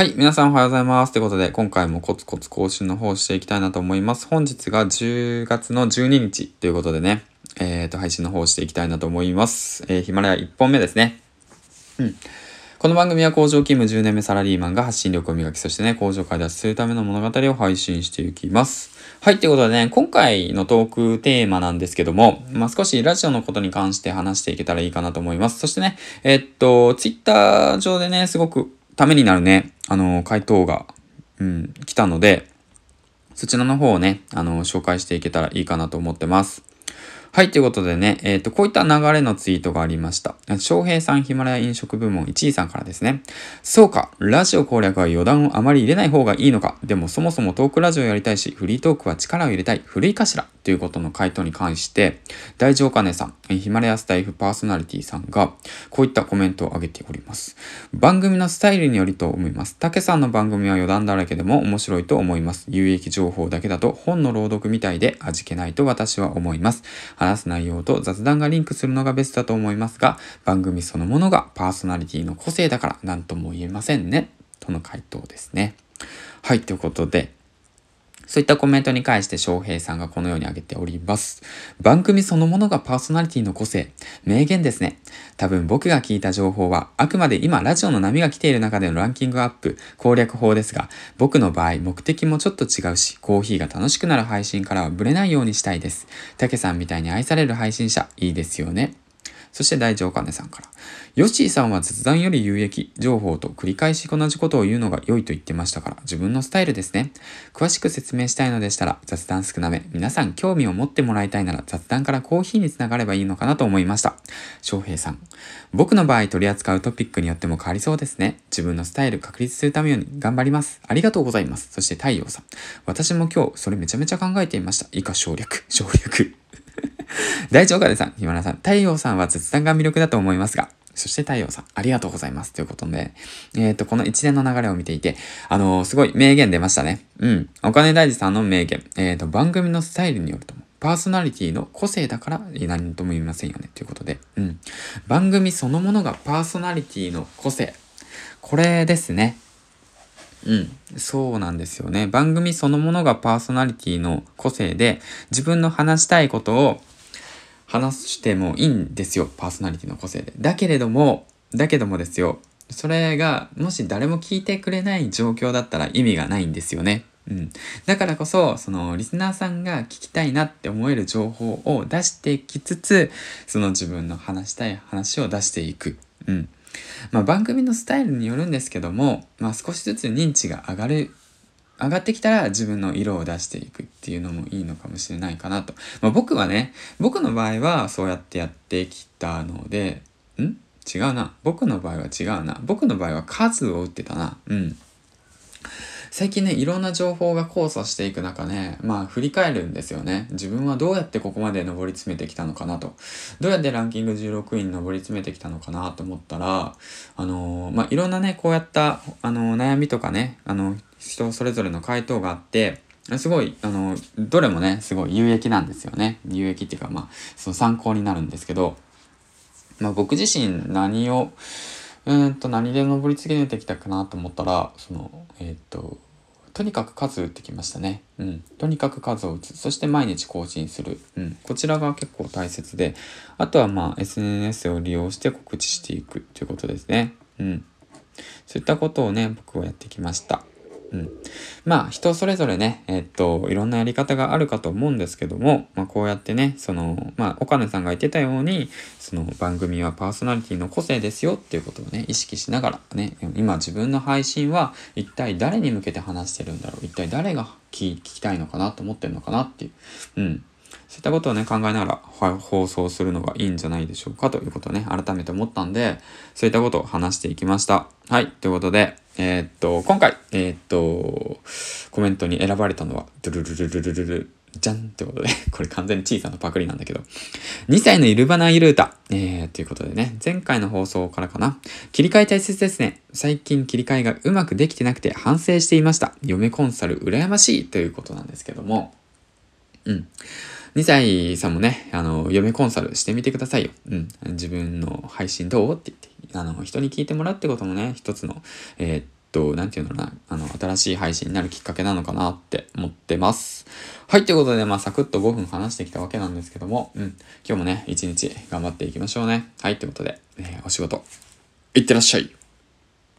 はい。皆さんおはようございます。ということで、今回もコツコツ更新の方していきたいなと思います。本日が10月の12日ということでね、えっ、ー、と、配信の方していきたいなと思います。えー、ヒマラヤ1本目ですね。うん。この番組は工場勤務10年目サラリーマンが発信力を磨き、そしてね、工場開脱するための物語を配信していきます。はい、ということでね、今回のトークテーマなんですけども、まあ、少しラジオのことに関して話していけたらいいかなと思います。そしてね、えっと、ツイッター上でね、すごくためになるね、あの、回答が、うん、来たので、そちらの方をね、あの、紹介していけたらいいかなと思ってます。はい、ということでね、えっ、ー、と、こういった流れのツイートがありました。翔平さんヒマラヤ飲食部門1位さんからですね。そうか、ラジオ攻略は余談をあまり入れない方がいいのか。でもそもそもトークラジオやりたいし、フリートークは力を入れたい。古いかしらということの回答に関して、大丈金さん、ヒマラヤスタイフパーソナリティさんが、こういったコメントを上げております。番組のスタイルによりと思います。竹さんの番組は余談だらけでも面白いと思います。有益情報だけだと本の朗読みたいで味気ないと私は思います。話す内容と雑談がリンクするのがベストだと思いますが、番組そのものがパーソナリティの個性だから何とも言えませんね。との回答ですね。はい、ということで、そういったコメントに関して翔平さんがこのように挙げております。番組そのものがパーソナリティの個性。名言ですね。多分僕が聞いた情報は、あくまで今ラジオの波が来ている中でのランキングアップ、攻略法ですが、僕の場合目的もちょっと違うし、コーヒーが楽しくなる配信からはブレないようにしたいです。たけさんみたいに愛される配信者、いいですよね。そして大丈金さんから。ヨッシーさんは雑談より有益情報と繰り返し同じことを言うのが良いと言ってましたから、自分のスタイルですね。詳しく説明したいのでしたら、雑談少なめ。皆さん興味を持ってもらいたいなら、雑談からコーヒーにつながればいいのかなと思いました。翔平さん。僕の場合取り扱うトピックによっても変わりそうですね。自分のスタイル確立するために頑張ります。ありがとうございます。そして太陽さん。私も今日、それめちゃめちゃ考えていました。以下省略。省略。大長金さん、今村さん、太陽さんは雑談が魅力だと思いますが、そして太陽さん、ありがとうございます。ということで、えっ、ー、と、この一連の流れを見ていて、あのー、すごい名言出ましたね。うん。お金大事さんの名言。えっ、ー、と、番組のスタイルによるとパーソナリティの個性だから何とも言いませんよね。ということで、うん。番組そのものがパーソナリティの個性。これですね。うん。そうなんですよね。番組そのものがパーソナリティの個性で、自分の話したいことを話してもいいんですよ。パーソナリティの個性で。だけれども、だけどもですよ。それが、もし誰も聞いてくれない状況だったら意味がないんですよね。うん。だからこそ、その、リスナーさんが聞きたいなって思える情報を出してきつつ、その自分の話したい話を出していく。うん。まあ、番組のスタイルによるんですけども、まあ、少しずつ認知が上がる上がってきたら自分の色を出していくっていうのもいいのかもしれないかなと。まあ、僕はね、僕の場合はそうやってやってきたので、ん？違うな。僕の場合は違うな。僕の場合は数を打ってたな。うん。最近ね、いろんな情報が交差していく中ね、まあ振り返るんですよね。自分はどうやってここまで上り詰めてきたのかなと。どうやってランキング16位に上り詰めてきたのかなと思ったら、あのー、まあいろんなね、こうやった、あのー、悩みとかね、あの、人それぞれの回答があって、すごい、あの、どれもね、すごい有益なんですよね。有益っていうか、まあ、その参考になるんですけど、まあ僕自身何を、うんと何で登り続けてきたかなと思ったら、その、えっ、と、とにかく数打ってきましたね。うん。とにかく数を打つ。そして毎日更新する。うん。こちらが結構大切で、あとはまあ SNS を利用して告知していくっていうことですね。うん。そういったことをね、僕はやってきました。うん。まあ、人それぞれね、えっと、いろんなやり方があるかと思うんですけども、まあ、こうやってね、その、まあ、岡根さんが言ってたように、その番組はパーソナリティの個性ですよっていうことをね、意識しながらね、今自分の配信は一体誰に向けて話してるんだろう一体誰が聞きたいのかなと思ってるのかなっていう。うん。そういったことをね、考えながら放送するのがいいんじゃないでしょうかということをね、改めて思ったんで、そういったことを話していきました。はい。ということで、えー、っと、今回、えー、っと、コメントに選ばれたのは、ドゥルルルルルルル、じゃんってことで、これ完全に小さなパクリなんだけど、2歳のイルバナイルータ、えー、ということでね、前回の放送からかな、切り替え大切ですね。最近切り替えがうまくできてなくて反省していました。嫁コンサル羨ましいということなんですけども、うん。2歳さんもね、あの、嫁コンサルしてみてくださいよ。うん。自分の配信どう？って言って、あの、人に聞いてもらうってこともね、一つの、えー、っと、なんていうのかな、あの、新しい配信になるきっかけなのかなって思ってます。はい、ということで、まあ、サクッと5分話してきたわけなんですけども、うん、今日もね、一日頑張っていきましょうね。はい、ということで、えー、お仕事、いってらっしゃい。